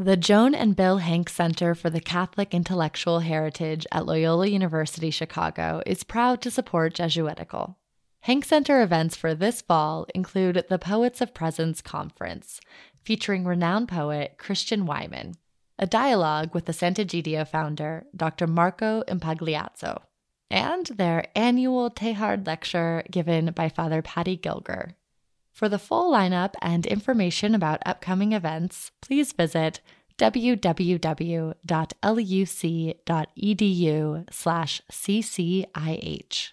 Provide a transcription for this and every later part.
The Joan and Bill Hank Center for the Catholic Intellectual Heritage at Loyola University Chicago is proud to support Jesuitical. Hank Center events for this fall include the Poets of Presence Conference, featuring renowned poet Christian Wiman, a dialogue with the Sant'Egidio founder, Dr. Marco Impagliazzo, and their annual Teilhard lecture given by Father Paddy Gilger. For the full lineup and information about upcoming events, please visit www.luc.edu/ccih.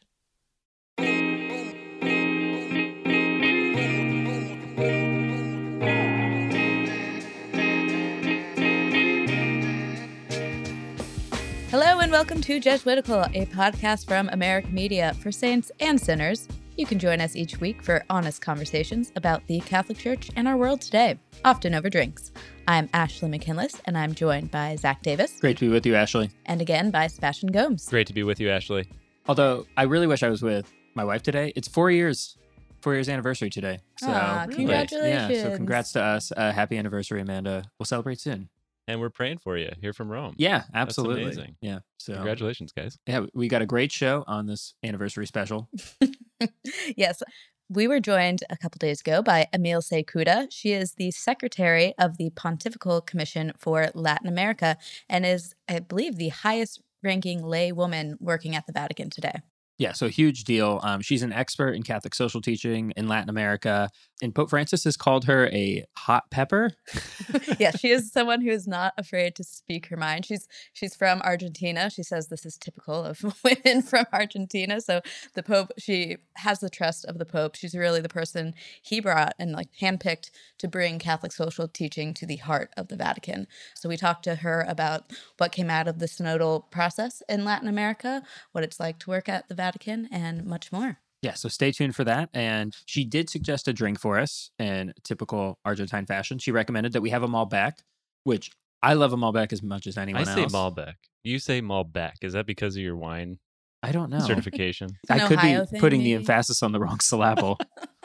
Hello and welcome to Jesuitical, a podcast from America Media for saints and sinners. You can join us each week for honest conversations about the Catholic Church and our world today, often over drinks. I'm Ashley McKinless, and I'm joined by Zac Davis. Great to be with you, Ashley. And again by Sebastian Gomes. Great to be with you, Ashley. Although I really wish I was with my wife today. It's four years, four years anniversary today. So Aw, congratulations. yeah, so congrats to us. Uh, happy anniversary, Amanda. We'll celebrate soon. And we're praying for you here from Rome. Yeah, absolutely. amazing. Yeah. So Congratulations, guys. yeah, we got a great show on this anniversary special. yes. We were joined a couple days ago by Emilce Cuda. She is the secretary of the Pontifical Commission for Latin America and is, I believe, the highest ranking lay woman working at the Vatican today. Yeah, so huge deal. Um, she's an expert in Catholic social teaching in Latin America, and Pope Francis has called her a hot pepper. yeah, she is someone who is not afraid to speak her mind. She's she's from Argentina. She says this is typical of women from Argentina. So the Pope, she has the trust of the Pope. She's really the person he brought and like handpicked to bring Catholic social teaching to the heart of the Vatican. So we talked to her about what came out of the synodal process in Latin America, what it's like to work at the Vatican, and much more. Yeah, so stay tuned for that. And she did suggest a drink for us in typical Argentine fashion. She recommended that we have a Malbec, which I love a Malbec as much as anyone I say else. Malbec. You say Malbec. Is that because of your wine I don't know. certification? I could Ohio be thing, putting the emphasis on the wrong syllable.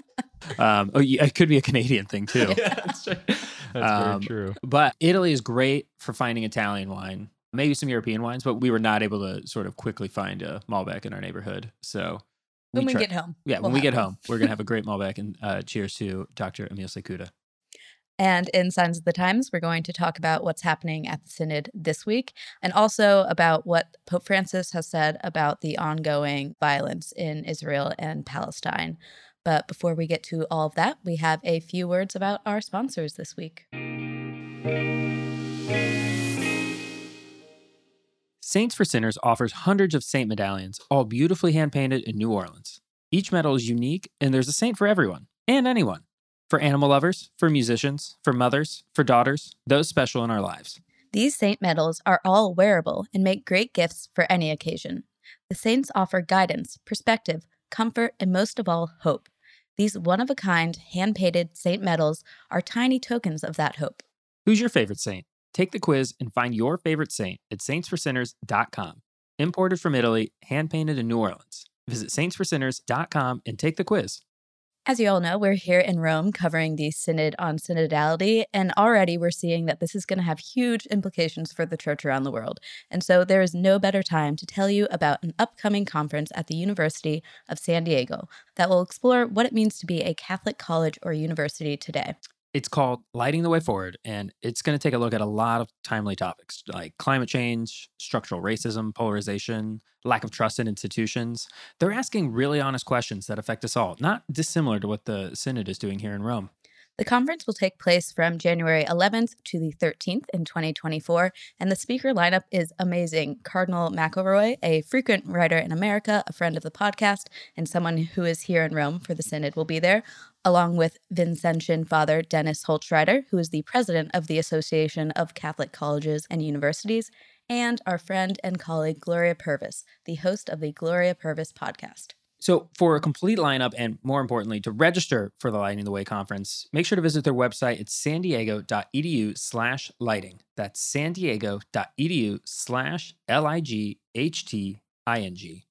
um, oh, yeah, it could be a Canadian thing too. yeah, that's right. That's Um, very true. But Italy is great for finding Italian wine, maybe some European wines, but we were not able to sort of quickly find a Malbec in our neighborhood. So When we try- get home. yeah, we'll when we get one. home, we're gonna have a great Malbec. And uh, cheers to Dr. Emilce Cuda. And in Signs of the Times, we're going to talk about what's happening at the Synod this week and also about what Pope Francis has said about the ongoing violence in Israel and Palestine. But before we get to all of that, we have a few words about our sponsors this week. Saints for Sinners offers hundreds of saint medallions, all beautifully hand painted in New Orleans. Each medal is unique, and there's a saint for everyone and anyone. For animal lovers, for musicians, for mothers, for daughters, those special in our lives. These saint medals are all wearable and make great gifts for any occasion. The saints offer guidance, perspective, comfort, and most of all, hope. These one of a kind, hand painted saint medals are tiny tokens of that hope. Who's your favorite saint? Take the quiz and find your favorite saint at saintsforsinners.com. Imported from Italy, hand painted in New Orleans. Visit saintsforsinners.com and take the quiz. As you all know, we're here in Rome covering the Synod on Synodality, and already we're seeing that this is going to have huge implications for the church around the world. And so there is no better time to tell you about an upcoming conference at the University of San Diego that will explore what it means to be a Catholic college or university today. It's called Lighting the Way Forward, and it's going to take a look at a lot of timely topics like climate change, structural racism, polarization, lack of trust in institutions. They're asking really honest questions that affect us all, not dissimilar to what the Synod is doing here in Rome. The conference will take place from January 11th to the 13th in 2024, and the speaker lineup is amazing. Cardinal McElroy, a frequent writer in America, a friend of the podcast, and someone who is here in Rome for the Synod, will be there, along with Vincentian Father Dennis Holtschneider, who is the president of the Association of Catholic Colleges and Universities, and our friend and colleague Gloria Purvis, the host of the Gloria Purvis podcast. So, for a complete lineup and more importantly, to register for the Lighting the Way conference, make sure to visit their website. It's san diego.edu slash lighting. That's san diego.edu slash L I G H T I N G.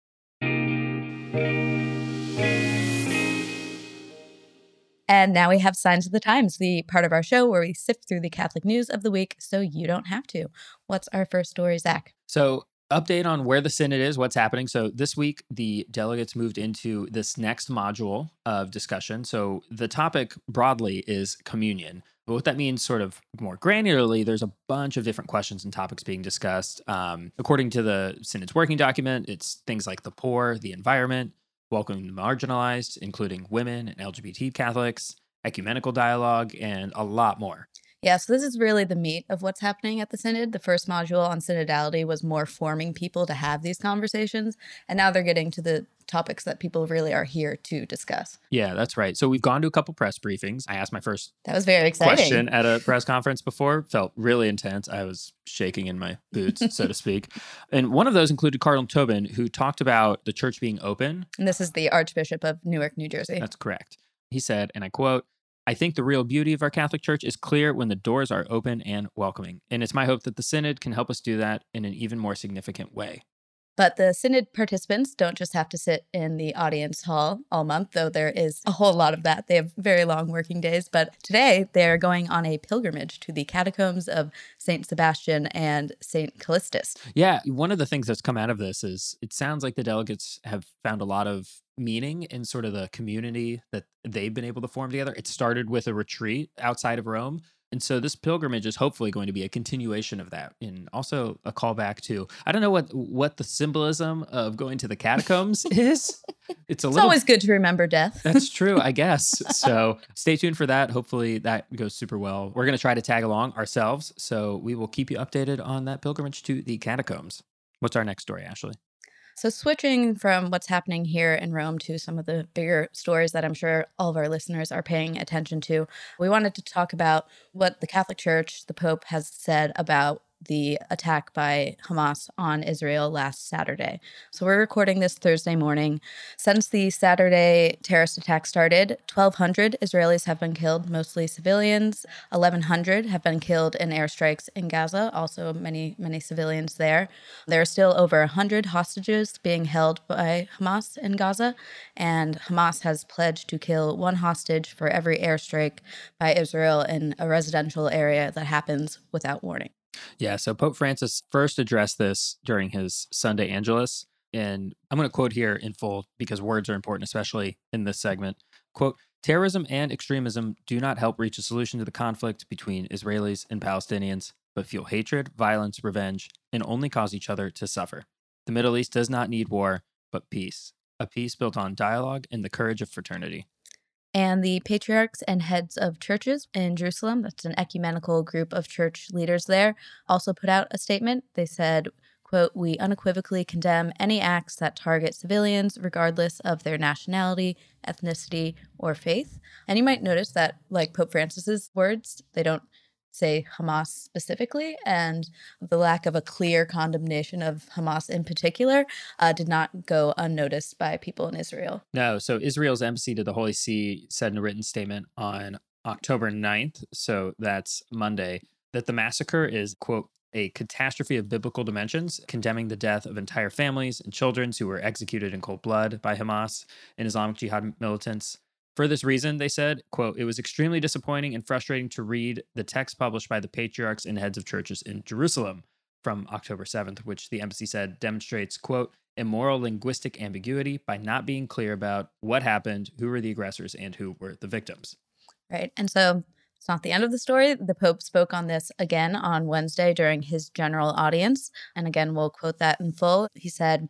And now we have Signs of the Times, the part of our show where we sift through the Catholic news of the week so you don't have to. What's our first story, Zac? So, update on where the Synod is, what's happening. So, this week, the delegates moved into this next module of discussion. So, the topic broadly is communion. But what that means, sort of more granularly, there's a bunch of different questions and topics being discussed. Um, according to the Synod's working document, it's things like the poor, the environment, welcoming the marginalized, including women and LGBT Catholics, ecumenical dialogue, and a lot more. Yeah, so this is really the meat of what's happening at the Synod. The first module on synodality was more forming people to have these conversations. And now they're getting to the topics that people really are here to discuss. Yeah, that's right. So we've gone to a couple press briefings. I asked my first That was very exciting. question at a press conference before. Felt really intense. I was shaking in my boots, so to speak. And one of those included Cardinal Tobin, who talked about the church being open. And this is the Archbishop of Newark, New Jersey. That's correct. He said, and I quote, I think the real beauty of our Catholic Church is clear when the doors are open and welcoming. And it's my hope that the Synod can help us do that in an even more significant way. But the Synod participants don't just have to sit in the audience hall all month, though there is a whole lot of that. They have very long working days. But today they're going on a pilgrimage to the catacombs of St. Sebastian and St. Callistus. Yeah, one of the things that's come out of this is it sounds like the delegates have found a lot of meaning in sort of the community that they've been able to form together. It started with a retreat outside of Rome. And so this pilgrimage is hopefully going to be a continuation of that and also a callback to I don't know what what the symbolism of going to the catacombs is. It's a It's little always good to remember death. That's true, I guess. So stay tuned for that. Hopefully that goes super well. We're going to try to tag along ourselves. So we will keep you updated on that pilgrimage to the catacombs. What's our next story, Ashley? So, switching from what's happening here in Rome to some of the bigger stories that I'm sure all of our listeners are paying attention to, we wanted to talk about what the Catholic Church, the Pope, has said about the attack by Hamas on Israel last Saturday. So, we're recording this Thursday morning. Since the Saturday terrorist attack started, 1,200 Israelis have been killed, mostly civilians. 1,100 have been killed in airstrikes in Gaza, also many, many civilians there. There are still over 100 hostages being held by Hamas in Gaza, and Hamas has pledged to kill one hostage for every airstrike by Israel in a residential area that happens without warning. Yeah, so Pope Francis first addressed this during his Sunday Angelus. And I'm going to quote here in full because words are important, especially in this segment. Quote, terrorism and extremism do not help reach a solution to the conflict between Israelis and Palestinians, but fuel hatred, violence, revenge, and only cause each other to suffer. The Middle East does not need war, but peace. A peace built on dialogue and the courage of fraternity. And the patriarchs and heads of churches in Jerusalem, that's an ecumenical group of church leaders there, also put out a statement. They said, quote, we unequivocally condemn any acts that target civilians, regardless of their nationality, ethnicity, or faith. And you might notice that, like Pope Francis's words, they don't say Hamas specifically, and the lack of a clear condemnation of Hamas in particular uh, did not go unnoticed by people in Israel. No, so Israel's embassy to the Holy See said in a written statement on October 9th, so that's Monday, that the massacre is, quote, a catastrophe of biblical dimensions, condemning the death of entire families and children who were executed in cold blood by Hamas and Islamic Jihad militants. For this reason, they said, quote, it was extremely disappointing and frustrating to read the text published by the patriarchs and heads of churches in Jerusalem from October 7th, which the embassy said demonstrates, quote, immoral linguistic ambiguity by not being clear about what happened, who were the aggressors, and who were the victims. Right. And so it's not the end of the story. The Pope spoke on this again on Wednesday during his general audience. And again, we'll quote that in full. He said,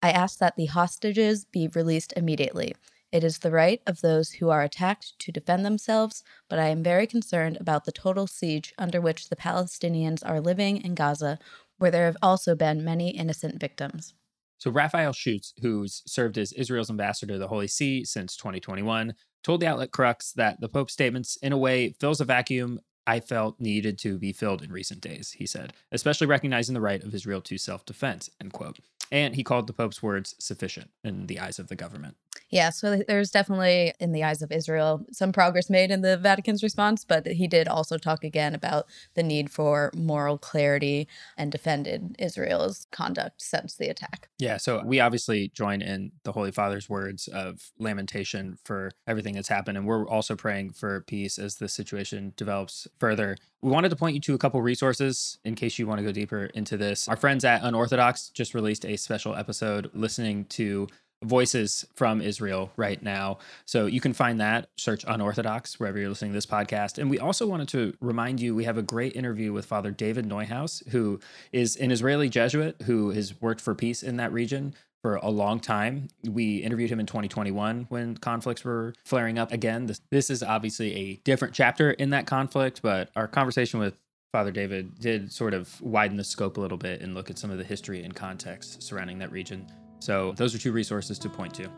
I ask that the hostages be released immediately. It is the right of those who are attacked to defend themselves, but I am very concerned about the total siege under which the Palestinians are living in Gaza, where there have also been many innocent victims. So Raphael Schutz, who's served as Israel's ambassador to the Holy See since 2021, told the outlet Crux that the Pope's statements, in a way, fills a vacuum I felt needed to be filled in recent days, he said, especially recognizing the right of Israel to self-defense, end quote. And he called the Pope's words sufficient in the eyes of the government. Yeah, so there's definitely, in the eyes of Israel, some progress made in the Vatican's response, but he did also talk again about the need for moral clarity and defended Israel's conduct since the attack. Yeah, so we obviously join in the Holy Father's words of lamentation for everything that's happened, and we're also praying for peace as the situation develops further. We wanted to point you to a couple resources in case you want to go deeper into this. Our friends at Unorthodox just released a special episode listening to voices from Israel right now. So you can find that, search Unorthodox wherever you're listening to this podcast. And we also wanted to remind you we have a great interview with Father David Neuhaus, who is an Israeli Jesuit who has worked for peace in that region for a long time. We interviewed him in 2021 when conflicts were flaring up again. This, this is obviously a different chapter in that conflict, but our conversation with Father David did sort of widen the scope a little bit and look at some of the history and context surrounding that region. So those are two resources to point to.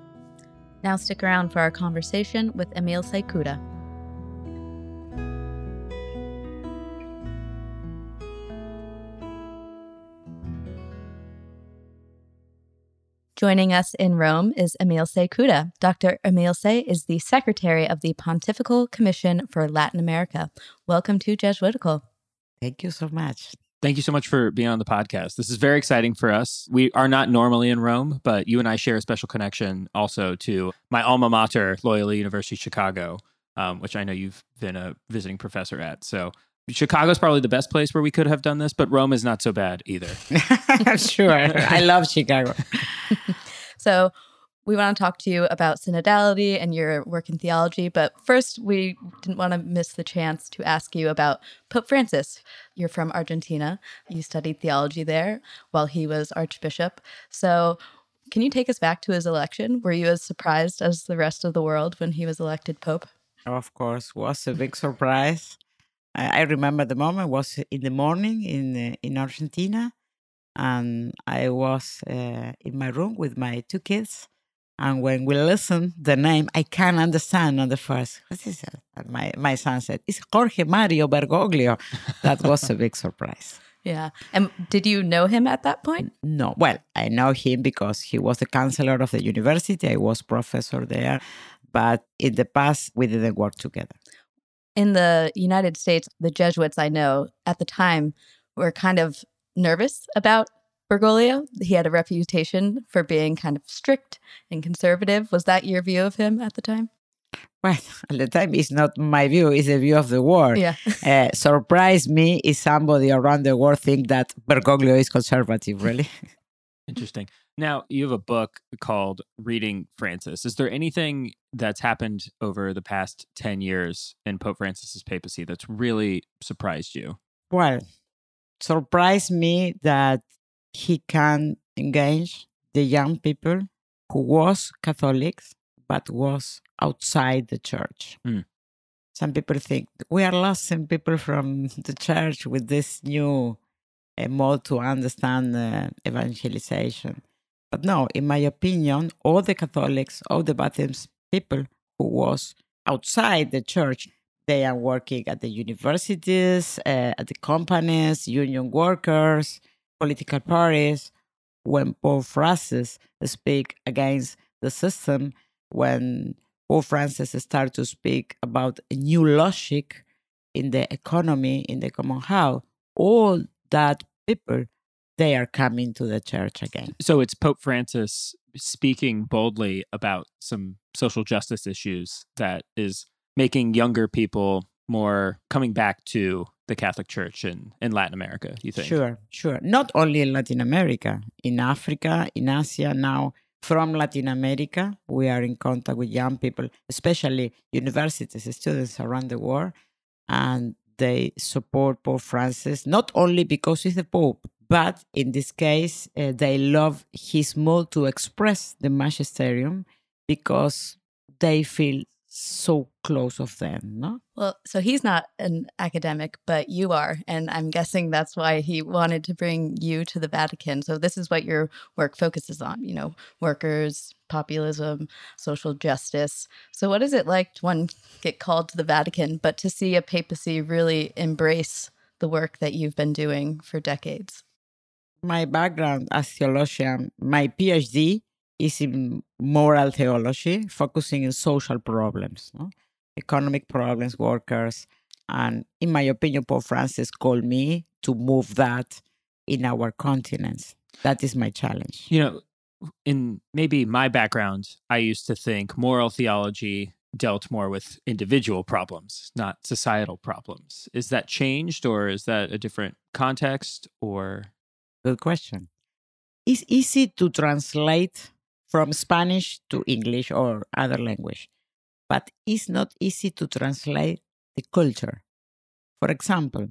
Now stick around for our conversation with Emilce Cuda. Joining us in Rome is Emilce Cuda. Dr. Emilce is the secretary of the Pontifical Commission for Latin America. Welcome to Jesuitical. Thank you so much. Thank you so much for being on the podcast. This is very exciting for us. We are not normally in Rome, but you and I share a special connection also to my alma mater, Loyola University Chicago, um, which I know you've been a visiting professor at. So Chicago is probably the best place where we could have done this, but Rome is not so bad either. sure. I love Chicago. so we want to talk to you about synodality and your work in theology. But first, we didn't want to miss the chance to ask you about Pope Francis. You're from Argentina. You studied theology there while he was Archbishop. So, can you take us back to his election? Were you as surprised as the rest of the world when he was elected Pope? Of course, was a big surprise. I remember the moment was in the morning in in Argentina, and I was uh, in my room with my two kids and when we listen the name, I can't understand on the first. What is my my son said, "It's Jorge Mario Bergoglio." That was a big surprise. Yeah. And did you know him at that point? No. Well, I know him because he was the counselor of the university. I was professor there, but in the past we didn't work together. In the United States, the Jesuits I know at the time were kind of nervous about Bergoglio. He had a reputation for being kind of strict and conservative. Was that your view of him at the time? Well, at the time, it's not my view; it's the view of the world. Yeah. uh, surprised me is somebody around the world think that Bergoglio is conservative. Really interesting. Now you have a book called Reading Francis. Is there anything that's happened over the past ten years in Pope Francis's papacy that's really surprised you? Well, surprised me that he can engage the young people who was Catholics but was outside the church. Mm. Some people think we are losing people from the church with this new uh, mode to understand uh, evangelization. But no, in my opinion, all the Catholics, all the Baptist people who was outside the church, they are working at the universities, uh, at the companies, union workers, political parties, when Pope Francis speak against the system, when Pope Francis start to speak about a new logic in the economy, in the common house, all that people they are coming to the church again. So it's Pope Francis speaking boldly about some social justice issues that is making younger people more coming back to the Catholic Church in, in Latin America, you think? Sure, sure. Not only in Latin America, in Africa, in Asia now. From Latin America, we are in contact with young people, especially universities, students around the world, and they support Pope Francis, not only because he's the Pope, but in this case, uh, they love his mode to express the magisterium because they feel so close of them, no? Well, so he's not an academic, but you are. And I'm guessing that's why he wanted to bring you to the Vatican. So this is what your work focuses on, you know, workers, populism, social justice. So what is it like to one get called to the Vatican, but to see a papacy really embrace the work that you've been doing for decades? My background as theologian, my PhD is in moral theology, focusing in social problems, no? economic problems, workers. And in my opinion, Pope Francis called me to move that in our continents. That is my challenge. You know, in maybe my background, I used to think moral theology dealt more with individual problems, not societal problems. Is that changed or is that a different context or Good question. It's easy to translate from Spanish to English or other language, but it's not easy to translate the culture. For example,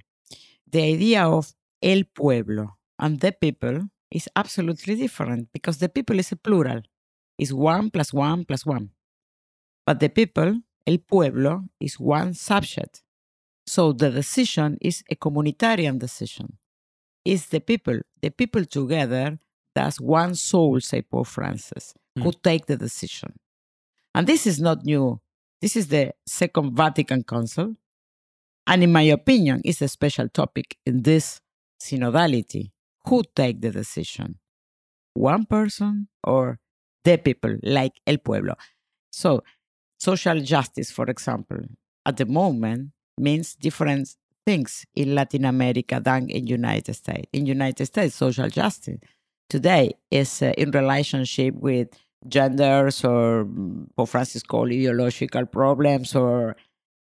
the idea of el pueblo and the people is absolutely different because the people is a plural. It's one plus one plus one. But the people, el pueblo, is one subject. So the decision is a communitarian decision. It's the people, the people together, that's one soul, say Pope Francis, hmm. who take the decision. And this is not new. This is the Second Vatican Council. And in my opinion, it's a special topic in this synodality. Who take the decision? One person or the people, like El Pueblo? So, social justice, for example, at the moment means different things in Latin America than in United States. In United States, social justice today is uh, in relationship with genders or mm, Pope Francis called ideological problems or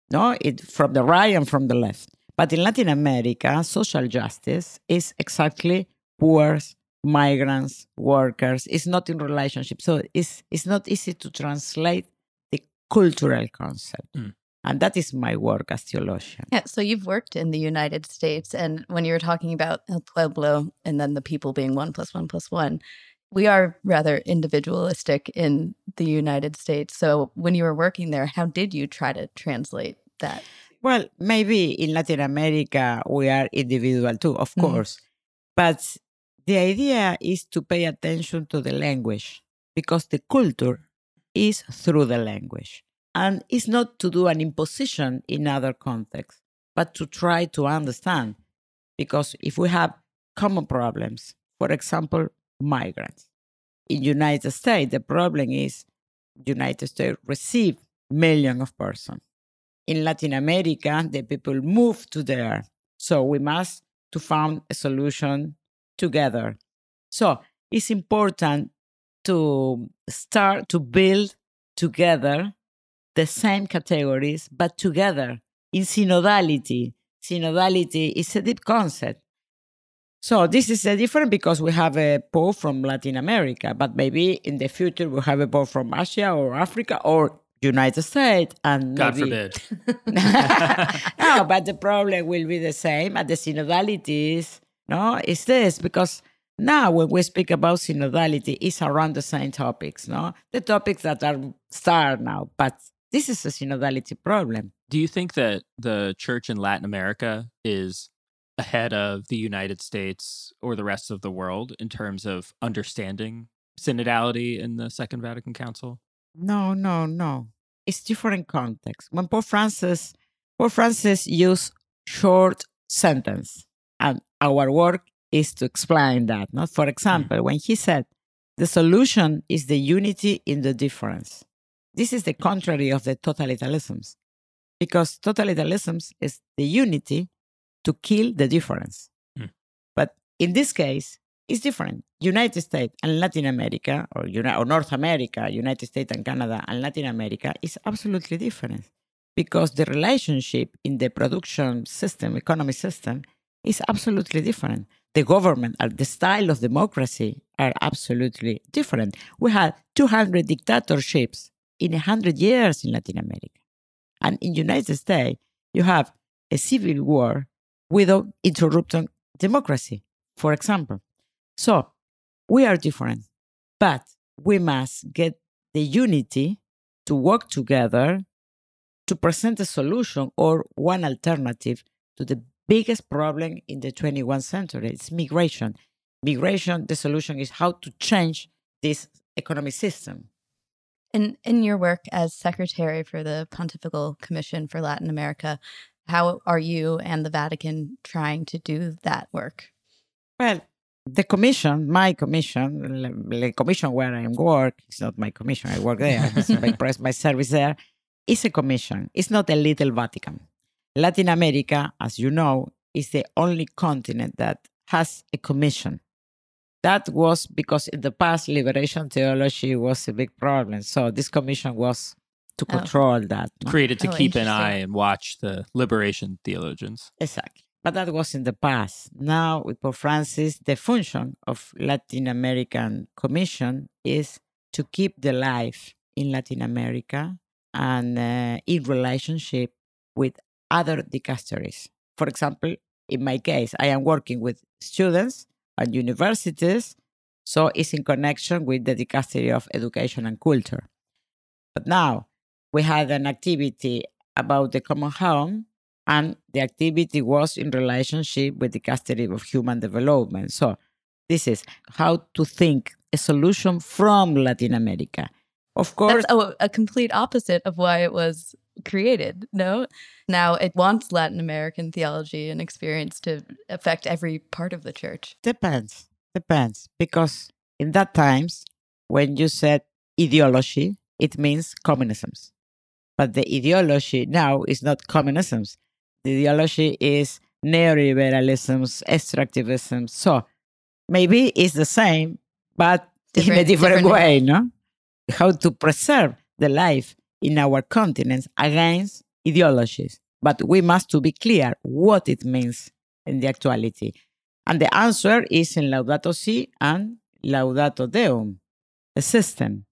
no, it from the right and from the left. But in Latin America, social justice is exactly poor, migrants, workers. It's not in relationship. So it's it's not easy to translate the cultural concept. Mm. And that is my work as theologian. Yeah, so you've worked in the United States, and when you were talking about El Pueblo and then the people being one plus one plus one, we are rather individualistic in the United States. So when you were working there, how did you try to translate that? Well, maybe in Latin America we are individual too, of Mhm. course. But the idea is to pay attention to the language because the culture is through the language. And it's not to do an imposition in other contexts, but to try to understand. Because if we have common problems, for example, migrants. In United States, the problem is United States receive millions of persons in Latin America, the people move to there. So we must to find a solution together. So it's important to start to build together the same categories, but together in synodality. Synodality is a deep concept. So this is different because we have a pope from Latin America, but maybe in the future we'll have a pope from Asia or Africa or United States and God maybe- forbid. no, but the problem will be the same. And the synodality is, no, is this because now when we speak about synodality, it's around the same topics, no? The topics that are star now, but this is a synodality problem. Do you think that the church in Latin America is ahead of the United States or the rest of the world in terms of understanding synodality in the Second Vatican Council? No, no, no. It's different context. When Pope Francis, Pope Francis used short sentence, and our work is to explain that. Not, for mm. example, when he said, "The solution is the unity in the difference." This is the contrary of the totalitarianisms, because totalitarianisms is the unity to kill the difference. Mm. But in this case, it's different. United States and Latin America, or, or North America, United States and Canada and Latin America is absolutely different because the relationship in the production system, economy system, is absolutely different. The government and the style of democracy are absolutely different. We had 200 dictatorships in 100 years in Latin America. And in United States, you have a civil war without interrupting democracy, for example. So we are different, but we must get the unity to work together to present a solution or one alternative to the biggest problem in the 21st century. It's migration. Migration, the solution is how to change this economic system. In in your work as secretary for the Pontifical Commission for Latin America, how are you and the Vatican trying to do that work? Well, the commission, my commission, the commission where I work, it's not my commission, I work there, my, press, my service there, is a commission. It's not a little Vatican. Latin America, as you know, is the only continent that has a commission. That was because in the past, liberation theology was a big problem. So this commission was to Oh. control that. Created to Oh, keep an eye and watch the liberation theologians. Exactly. But that was in the past. Now, with Pope Francis, the function of Latin American Commission is to keep the life in Latin America and uh, in relationship with other dicasteries. For example, in my case, I am working with students and universities, so it's in connection with the dicastery of education and culture. But now we had an activity about the common home and the activity was in relationship with the dicastery of human development. So this is how to think a solution from Latin America. Of course, That's a complete opposite of why it was created. No, now it wants Latin American theology and experience to affect every part of the church. depends, depends, because in that times when you said ideology, it means communisms. But the ideology now is not communisms. The ideology is neoliberalisms, extractivism. So maybe it's the same, but in a Different- different, different way, no? How to preserve the life in our continents against ideologies. But we must to be clear what it means in the actuality. And the answer is in Laudato Si and Laudato Deum, a system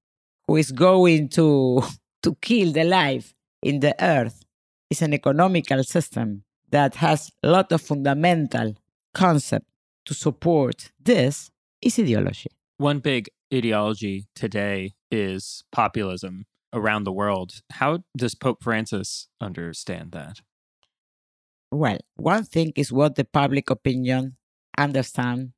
who is going to, to kill the life in the earth. is an economical system that has a lot of fundamental concept to support this is ideology. One big ideology today is populism around the world. How does Pope Francis understand that? Well, one thing is what the public opinion understand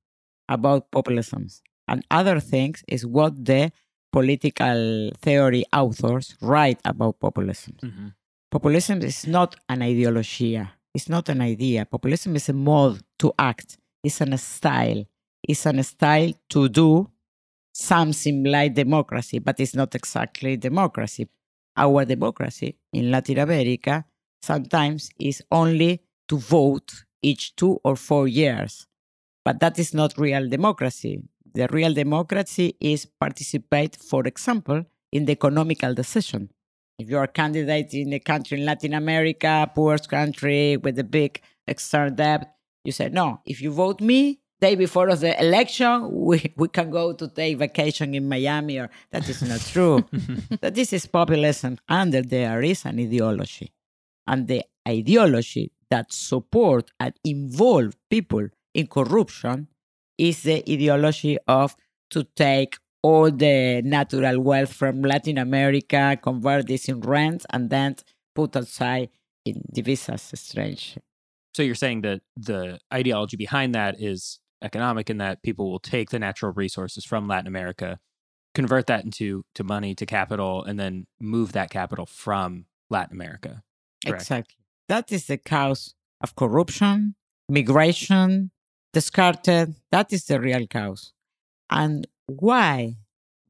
about populism, and other things is what the political theory authors write about populism. Mhm. Populism is not an ideology. It's not an idea. Populism is a mode to act. It's an style. It's an style to do something like democracy, but it's not exactly democracy. Our democracy in Latin America sometimes is only to vote each two or four years. But that is not real democracy. The real democracy is participate, for example, in the economical decision. If you are a candidate in a country in Latin America, poorest country with a big external debt, you say, no, if you vote me, day before of the election, we, we can go to take vacation in Miami, or that is not true. that this is populism. Under there is an ideology. And the ideology that support and involve people in corruption is the ideology of to take all the natural wealth from Latin America, convert this in rent, and then put outside in divisas strange. So you're saying that the ideology behind that is economic in that people will take the natural resources from Latin America, convert that into to money, to capital, and then move that capital from Latin America. Correct. Exactly. That is the cause of corruption, migration, discarded. That is the real cause. And why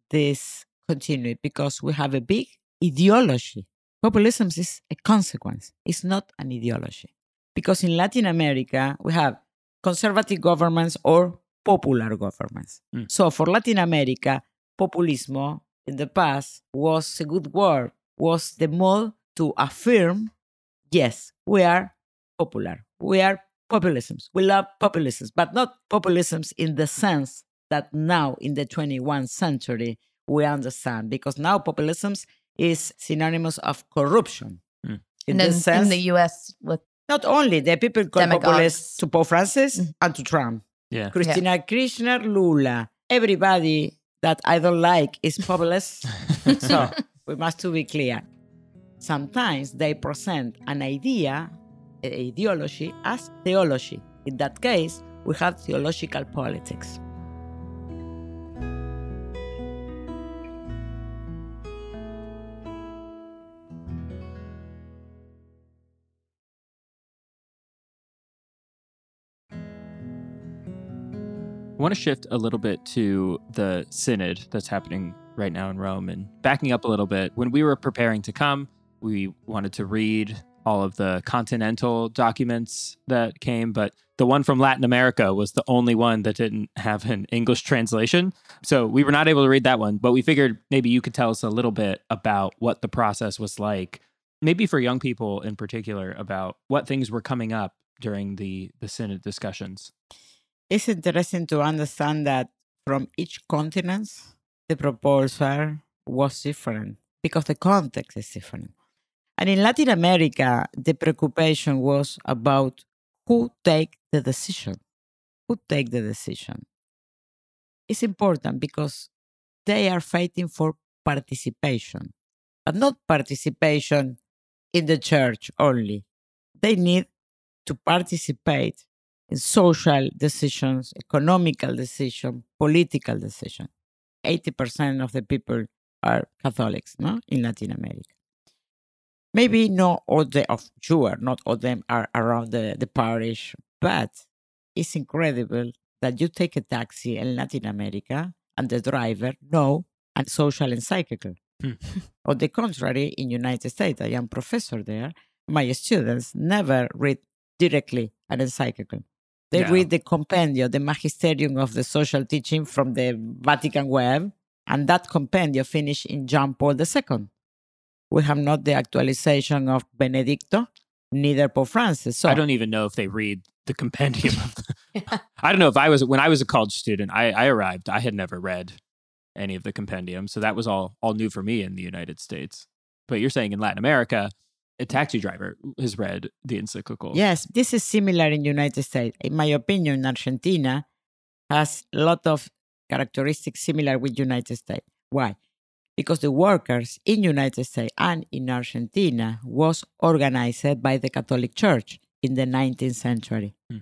this continued? Because we have a big ideology. Populism is a consequence, it's not an ideology. Because in Latin America, we have conservative governments or popular governments. Mm. So for Latin America, populismo in the past was a good word, was the mode to affirm yes, we are popular. We are populisms. We love populisms, but not populisms in the sense that now in the 21st century we understand, because now populisms is synonymous of corruption. Mm. In and in, this sense, in the U.S. with not only the people call Demagogues. populists to Pope Francis Mm. and to Trump. Yeah. Cristina Kirchner, Lula, everybody that I don't like is populist. so we must to be clear. Sometimes they present an idea, an ideology, as theology. In that case, we have theological politics. Want to shift a little bit to the synod that's happening right now in Rome and backing up a little bit. When we were preparing to come, we wanted to read all of the continental documents that came, but the one from Latin America was the only one that didn't have an English translation. So we were not able to read that one, but we figured maybe you could tell us a little bit about what the process was like, maybe for young people in particular, about what things were coming up during the, the Synod discussions. It's interesting to understand that from each continent, the proposal was different because the context is different. And in Latin America, the preoccupation was about who take the decision. Who take the decision? It's important because they are fighting for participation, but not participation in the church only. They need to participate social decisions, economical decisions, political decisions. 80% of the people are Catholics no? in Latin America. Maybe not all the of sure, not all of them are around the, the parish, but it's incredible that you take a taxi in Latin America and the driver know a social encyclical. Hmm. On the contrary, in United States, I am professor there. My students never read directly an encyclical. They Yeah. read the compendium, the magisterium of the social teaching from the Vatican web, and that compendium finished in John Paul II. We have not the actualization of Benedicto, neither Pope Francis. So I don't even know if they read the compendium of the, I don't know if I was when I was a college student, I, I arrived, I had never read any of the compendium. So that was all all new for me in the United States. But you're saying in Latin America, a taxi driver has read the encyclical. Yes, this is similar in United States. In my opinion, Argentina has a lot of characteristics similar with United States. Why? Because the workers in United States and in Argentina was organized by the Catholic Church in the 19th century. Hmm.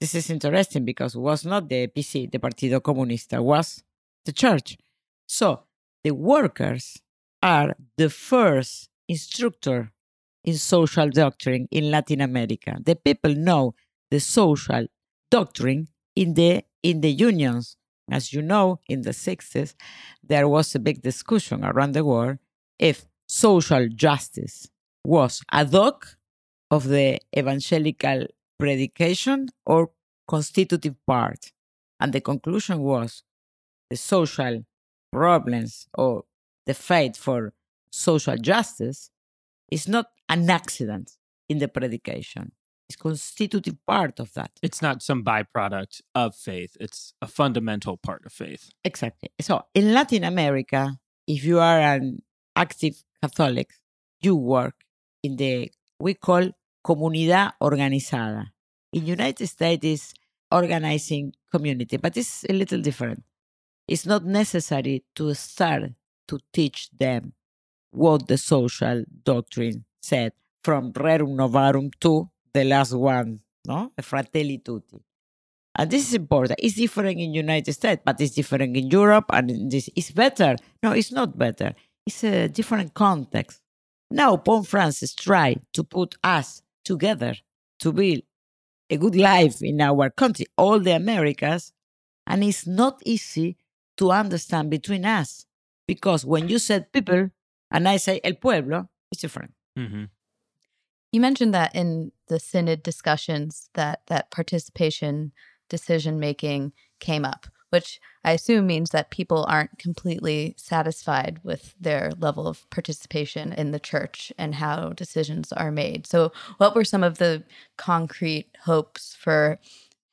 This is interesting because it was not the PC, the Partido Comunista, was the church. So the workers are the first instructor in social doctrine in Latin America. The people know the social doctrine in the in the unions. As you know, in the 60s, there was a big discussion around the world if social justice was a hoc of the evangelical predication or constitutive part. And the conclusion was the social problems or the fight for social justice is not an accident in the predication. It's constitutive part of that. It's not some byproduct of faith. It's a fundamental part of faith. Exactly. So in Latin America, if you are an active Catholic, you work in the we call comunidad organizada. In United States, is organizing community, but it's a little different. It's not necessary to start to teach them what the social doctrine said from Rerum Novarum to the last one, no? Fratelli Tutti. And this is important. It's different in the United States, but it's different in Europe, and this is better. No, it's not better. It's a different context. Now, Pope Francis tried to put us together to build a good life in our country, all the Americas, and it's not easy to understand between us because when you said people and I say el pueblo, is different. Mm-hmm. You mentioned that in the synod discussions that that participation decision making came up, which I assume means that people aren't completely satisfied with their level of participation in the church and how decisions are made. So, what were some of the concrete hopes for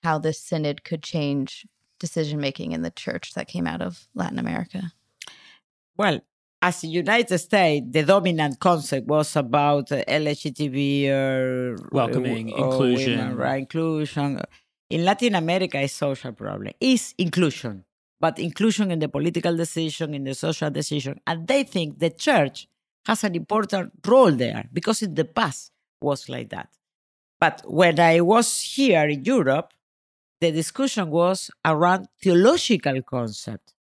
how this synod could change decision making in the church that came out of Latin America? Well, as in the United States, the dominant concept was about uh, or Welcoming, or inclusion. women, right? Inclusion. In Latin America, it's social problem. It's inclusion, but inclusion in the political decision, in the social decision, and they think the church has an important role there because in the past was like that. But when I was here in Europe, the discussion was around theological concept.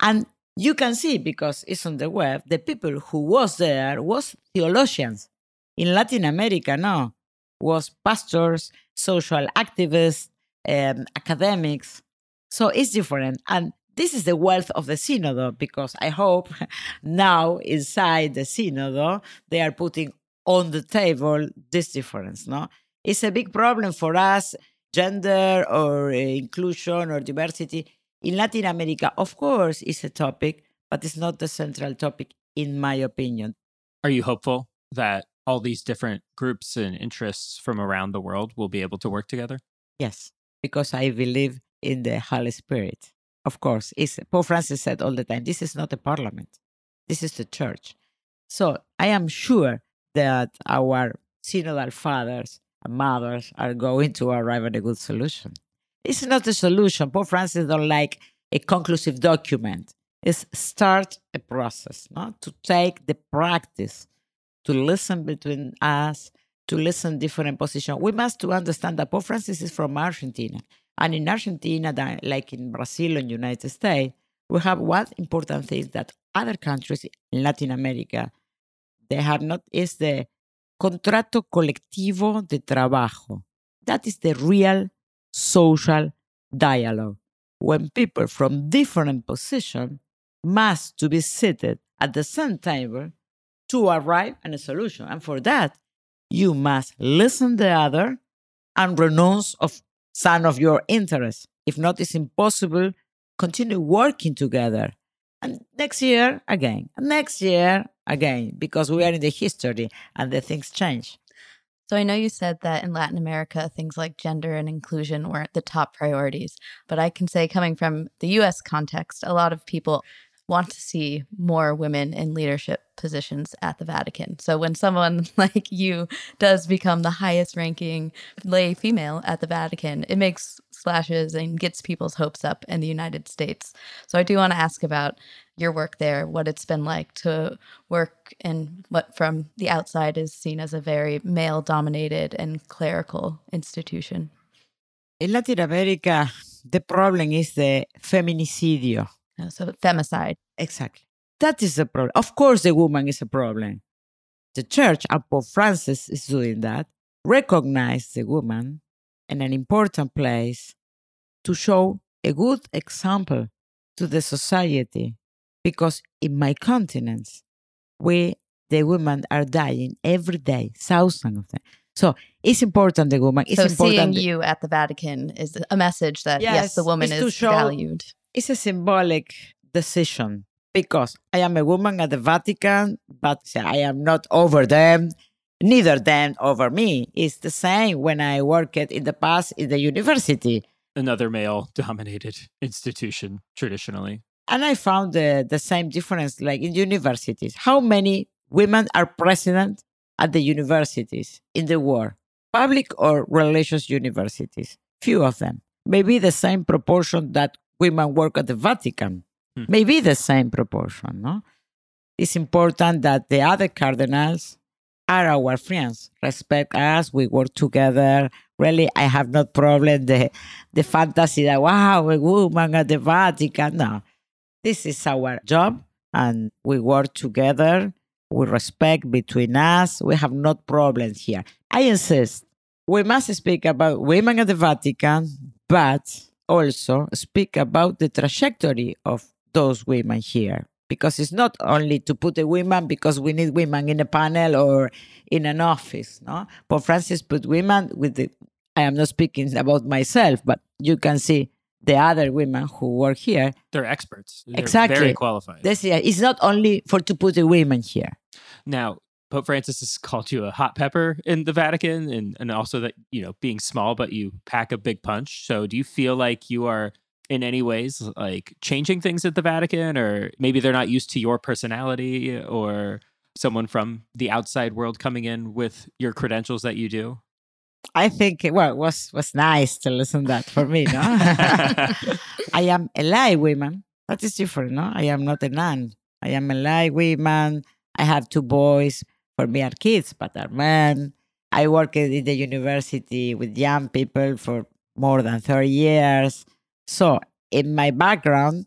And you can see because it's on the web, the people who was there was theologians. In Latin America, no, was pastors, social activists, um, academics. So it's different. And this is the wealth of the synod because I hope now inside the synod they are putting on the table this difference. No, it's a big problem for us, gender or uh, inclusion or diversity in Latin America. Of course, it's a topic, but it's not the central topic, in my opinion. Are you hopeful that all these different groups and interests from around the world will be able to work together? Yes, because I believe in the Holy Spirit. Of course, it's, Pope Francis said all the time this is not a parliament, this is the church. So I am sure that our synodal fathers and mothers are going to arrive at a good solution. It's not a solution. Pope Francis don't like a conclusive document. It's start a process, no? to take the practice, to listen between us, to listen different positions. We must to understand that Pope Francis is from Argentina. And in Argentina, like in Brazil and United States, we have one important thing that other countries in Latin America they have not is the contrato colectivo de trabajo. That is the real social dialogue when people from different positions must to be seated at the same table to arrive at a solution. And for that, you must listen the other and renounce of some of your interests. If not, it's impossible continue working together. And next year again, and next year again, because we are in the history and the things change. So I know you said that in Latin America, things like gender and inclusion weren't the top priorities. But I can say, coming from the US context, a lot of people want to see more women in leadership positions at the Vatican. So when someone like you does become the highest ranking lay female at the Vatican, it makes splashes and gets people's hopes up in the United States. So I do want to ask about your work there, what it's been like to work in what from the outside is seen as a very male dominated and clerical institution. In Latin America, the problem is the feminicidio so femicide. Exactly. That is a problem. Of course, the woman is a problem. The church, and Pope Francis is doing that, recognize the woman in an important place to show a good example to the society. Because in my continent, we, the women, are dying every day, thousands of them. So it's important the woman. It's so important seeing you at the Vatican is a message that yes, yes the woman is show, valued it's a symbolic decision because I am a woman at the Vatican, but I am not over them, neither them over me. It's the same when I worked in the past in the university. Another male dominated institution traditionally. And I found the, the same difference like in universities. How many women are president at the universities in the world? Public or religious universities? Few of them. Maybe the same proportion that women work at the Vatican. Hmm. Maybe the same proportion, no? It's important that the other cardinals are our friends, respect us, we work together. Really, I have no problem the the fantasy that wow, a woman at the Vatican. No, this is our job, and we work together. We respect between us. We have no problems here. I insist we must speak about women at the Vatican, but also speak about the trajectory of those women here. Because it's not only to put a woman because we need women in a panel or in an office no? But francis put women with the i am not speaking about myself but you can see the other women who work here. They're experts. They're exactly. very qualified this, it's not only for to put a women here. Now Pope Francis has called you a hot pepper in the Vatican and, and also that, you know, being small, but you pack a big punch. So do you feel like you are in any ways like changing things at the Vatican or maybe they're not used to your personality or someone from the outside world coming in with your credentials that you do? I think well it was was nice to listen that for me, no? I am a lay woman. That is different, no? I am not a nun. I am a lay woman. I have two boys for me are kids, but are men. I worked in the university with young people for more than 30 years. So, in my background,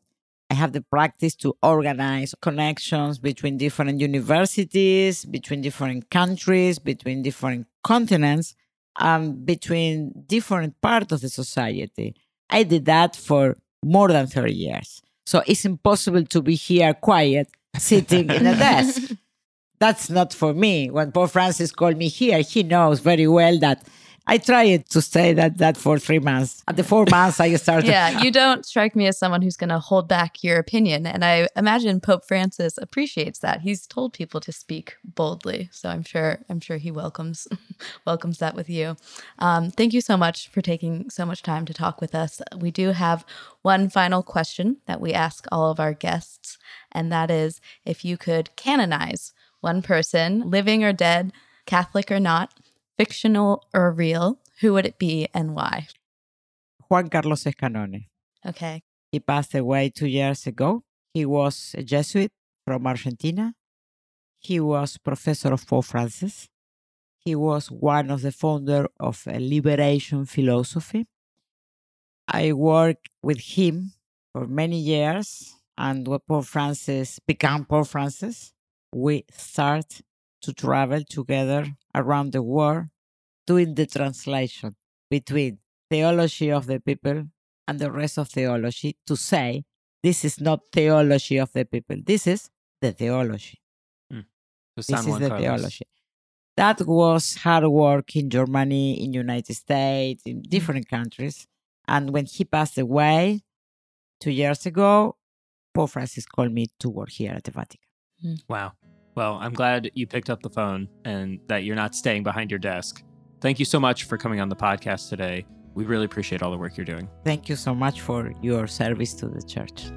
I have the practice to organize connections between different universities, between different countries, between different continents, and between different parts of the society. I did that for more than 30 years. So it's impossible to be here quiet, sitting in a desk. That's not for me. When Pope Francis called me here, he knows very well that I tried to say that that for three months. At the four months, I started. yeah, you don't strike me as someone who's going to hold back your opinion. And I imagine Pope Francis appreciates that. He's told people to speak boldly. So I'm sure I'm sure he welcomes welcomes that with you. Um, thank you so much for taking so much time to talk with us. We do have one final question that we ask all of our guests, and that is if you could canonize one person, living or dead, Catholic or not, fictional or real, who would it be and why? Juan Carlos Scannone. Okay. He passed away two years ago. He was a Jesuit from Argentina. He was professor of Pope Francis. He was one of the founder of liberation philosophy. I worked with him for many years, and when Pope Francis became Pope Francis, we start to travel together around the world doing the translation between theology of the people and the rest of theology to say this is not theology of the people this is the theology. Hmm. So this is the Carlos. theology. That was hard work in germany in united states in hmm. different countries. And when he passed away two years ago pope francis called me to work here at the vatican Mm. Wow. Well, I'm glad you picked up the phone and that you're not staying behind your desk. Thank you so much for coming on the podcast today. We really appreciate all the work you're doing. thank you so much for your service to the church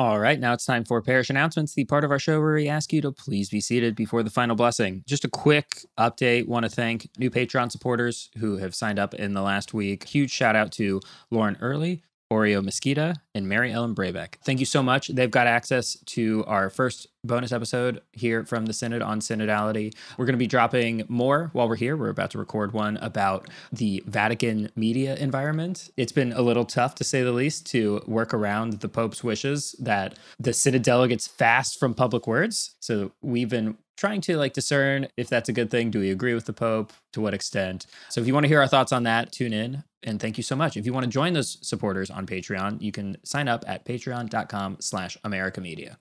All right, now it's time for parish announcements, the part of our show where we ask you to please be seated before the final blessing. Just a quick update. Want to thank new Patreon supporters who have signed up in the last week. Huge shout out to Lauren Early, Oreo Mosquita, and Mary Ellen Brabeck. Thank you so much. They've got access to our first bonus episode here from the Synod on synodality. We're going to be dropping more while we're here. We're about to record one about the Vatican media environment. It's been a little tough, to say the least, to work around the Pope's wishes that the Synod delegates fast from public words. So we've been trying to like discern if that's a good thing. Do we agree with the Pope? To what extent? So if you want to hear our thoughts on that, tune in. And thank you so much. If you want to join those supporters on Patreon, you can sign up at patreon.com slash America Media.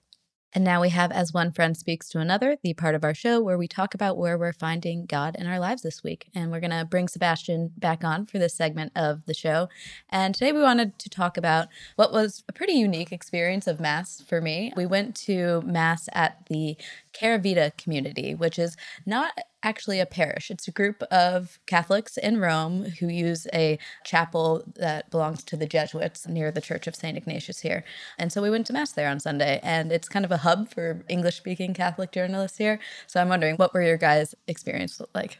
And now we have As One Friend Speaks to Another, the part of our show where we talk about where we're finding God in our lives this week. And we're going to bring Sebastian back on for this segment of the show. And today we wanted to talk about what was a pretty unique experience of Mass for me. We went to Mass at the Caravita community, which is not actually a parish. It's a group of Catholics in Rome who use a chapel that belongs to the Jesuits near the Church of St. Ignatius here. And so we went to Mass there on Sunday, and it's kind of a hub for English speaking Catholic journalists here. So I'm wondering, what were your guys' experience like?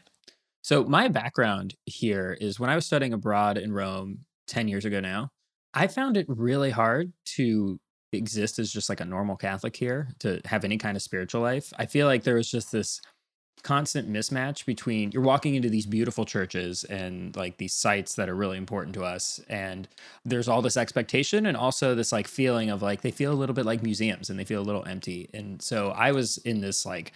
So my background here is when I was studying abroad in Rome 10 years ago now, I found it really hard to exist as just like a normal Catholic here, to have any kind of spiritual life. I feel like there was just this constant mismatch between you're walking into these beautiful churches and like these sites that are really important to us and there's all this expectation and also this like feeling of like they feel a little bit like museums and they feel a little empty and so i was in this like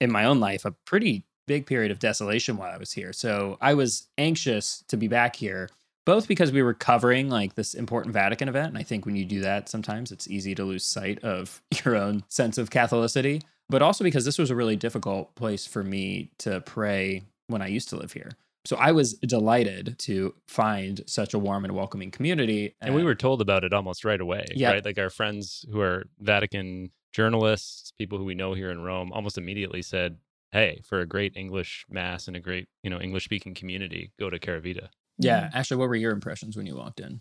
in my own life a pretty big period of desolation while i was here so i was anxious to be back here both because we were covering like this important Vatican event. And I think when you do that, sometimes it's easy to lose sight of your own sense of Catholicity, but also because this was a really difficult place for me to pray when I used to live here. So I was delighted to find such a warm and welcoming community. And we were told about it almost right away, Yeah. right? Like our friends who are Vatican journalists, people who we know here in Rome, almost immediately said, "Hey, for a great English mass and a great, you know, English-speaking community, go to Caravita." Yeah. Mm-hmm. Ashley, what were your impressions when you walked in?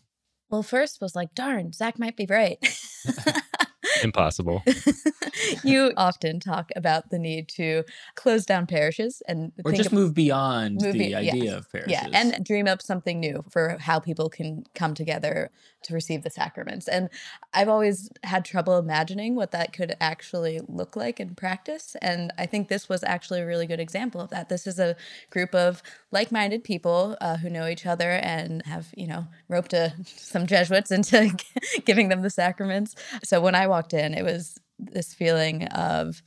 Well, first was like, darn, Zac might be right. Impossible. you often talk about the need to close down parishes and Or think just of- move beyond Move the be- idea yes. of parishes. Yeah, and dream up something new for how people can come together to receive the sacraments. And I've always had trouble imagining what that could actually look like in practice. And I think this was actually a really good example of that. This is a group of like minded people uh, who know each other and have, you know, roped a, some Jesuits into giving them the sacraments. So when I walked in, it was this feeling of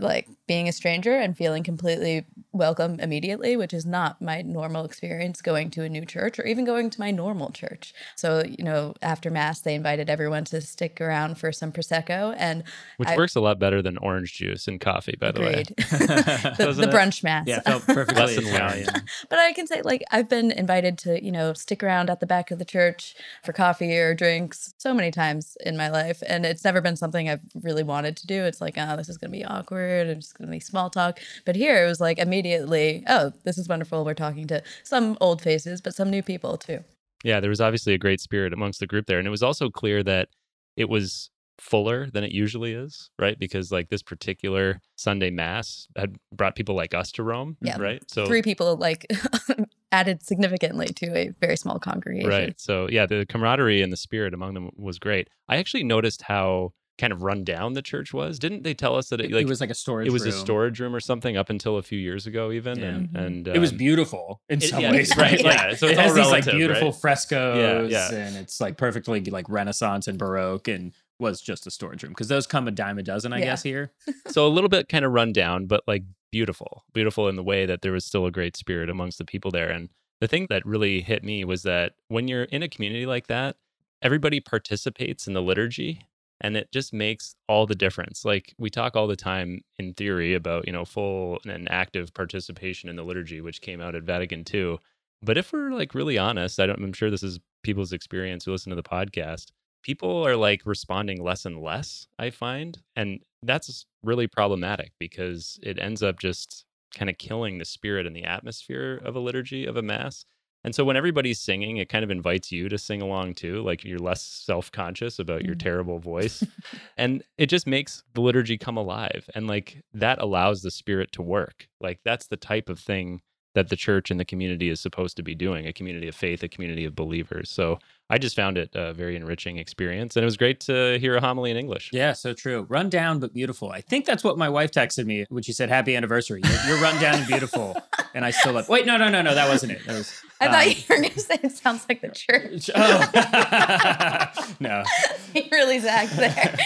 like being a stranger and feeling completely welcome immediately, which is not my normal experience going to a new church or even going to my normal church. So, you know, after Mass, they invited everyone to stick around for some Prosecco. And Which I- works a lot better than orange juice and coffee, by the way. the, the brunch Mass. Yeah, it felt perfectly Lesson learned. Italian. But I can say, like, I've been invited to, you know, stick around at the back of the church for coffee or drinks so many times in my life. And it's never been something I've really wanted to do. It's like, oh, this is going to be awkward. It's going to be small talk. But here it was like immediately, oh, this is wonderful. We're talking to some old faces, but some new people too. Yeah, there was obviously a great spirit amongst the group there. And it was also clear that it was fuller than it usually is, right? Because like this particular Sunday mass had brought people like us to Rome, Yeah. right? So Three people like added significantly to a very small congregation. Right. So yeah, the camaraderie and the spirit among them was great. I actually noticed how kind of run down the church was. Didn't they tell us that it, It, was like a storage it was room. a storage room or something up until a few years ago even Yeah. and Mhm. and it was um, beautiful in it- some yeah, ways, right, right? Like, yeah, so it has all these like beautiful right? frescoes, yeah. and it's like perfectly like Renaissance and Baroque, and was just a storage room because those come a dime a dozen, I Yeah. guess. Here, so a little bit kind of run down, but like beautiful, beautiful in the way that there was still a great spirit amongst the people there. And the thing that really hit me was that when you're in a community like that, everybody participates in the liturgy and it just makes all the difference. Like we talk all the time in theory about, you know, full and active participation in the liturgy, which came out at Vatican II. But if we're like really honest, I don't, I'm sure this is people's experience who listen to the podcast. People are like responding less and less, I find. And that's really problematic because it ends up just kind of killing the spirit and the atmosphere of a liturgy of a mass. And so when everybody's singing, it kind of invites you to sing along too. Like you're less self conscious about your Mm. terrible voice. and it just makes the liturgy come alive. And like that allows the spirit to work. Like that's the type of thing that the church and the community is supposed to be doing a community of faith, a community of believers. So I just found it a very enriching experience. And it was great to hear a homily in English. yeah, so true. Run down but beautiful. I think that's what my wife texted me when she said "Happy anniversary." You're, you're run down and beautiful, and I still love. Wait, no, no, no, no, that wasn't it. That was. I thought um, you were going to say it sounds like the church. Oh no. you really zagged there.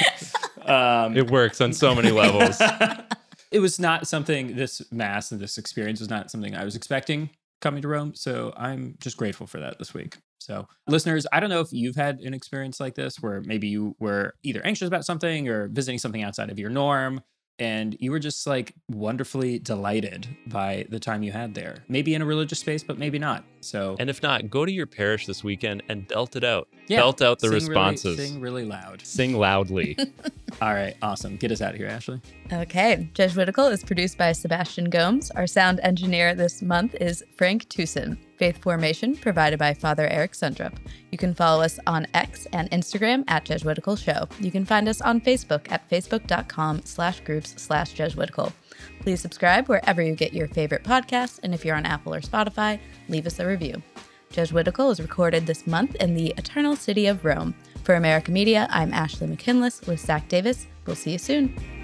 Um, It works on so many levels. it was not something this mass and this experience was not something I was expecting coming to Rome. So I'm just grateful for that this week. So, listeners, I don't know if you've had an experience like this where maybe you were either anxious about something or visiting something outside of your norm and you were just like wonderfully delighted by the time you had there. Maybe in a religious space, but maybe not. So, And if not, go to your parish this weekend and belt it out. yeah, belt out the sing responses. Really, sing really loud. Sing loudly. All right, awesome. Get us out of here, Ashley. Okay, Jesuitical is produced by Sebastian Gomes. Our sound engineer this month is Frank Tucson. Faith Formation provided by Father Eric Sundrup. You can follow us on X and Instagram at Jesuitical Show. You can find us on Facebook at facebook.com slash groups slash Jesuitical. Please subscribe wherever you get your favorite podcasts, and if you're on Apple or Spotify, leave us a review. Jesuitical is recorded this month in the eternal city of Rome. For America Media, I'm Ashley McKinless with Zac Davis. We'll see you soon.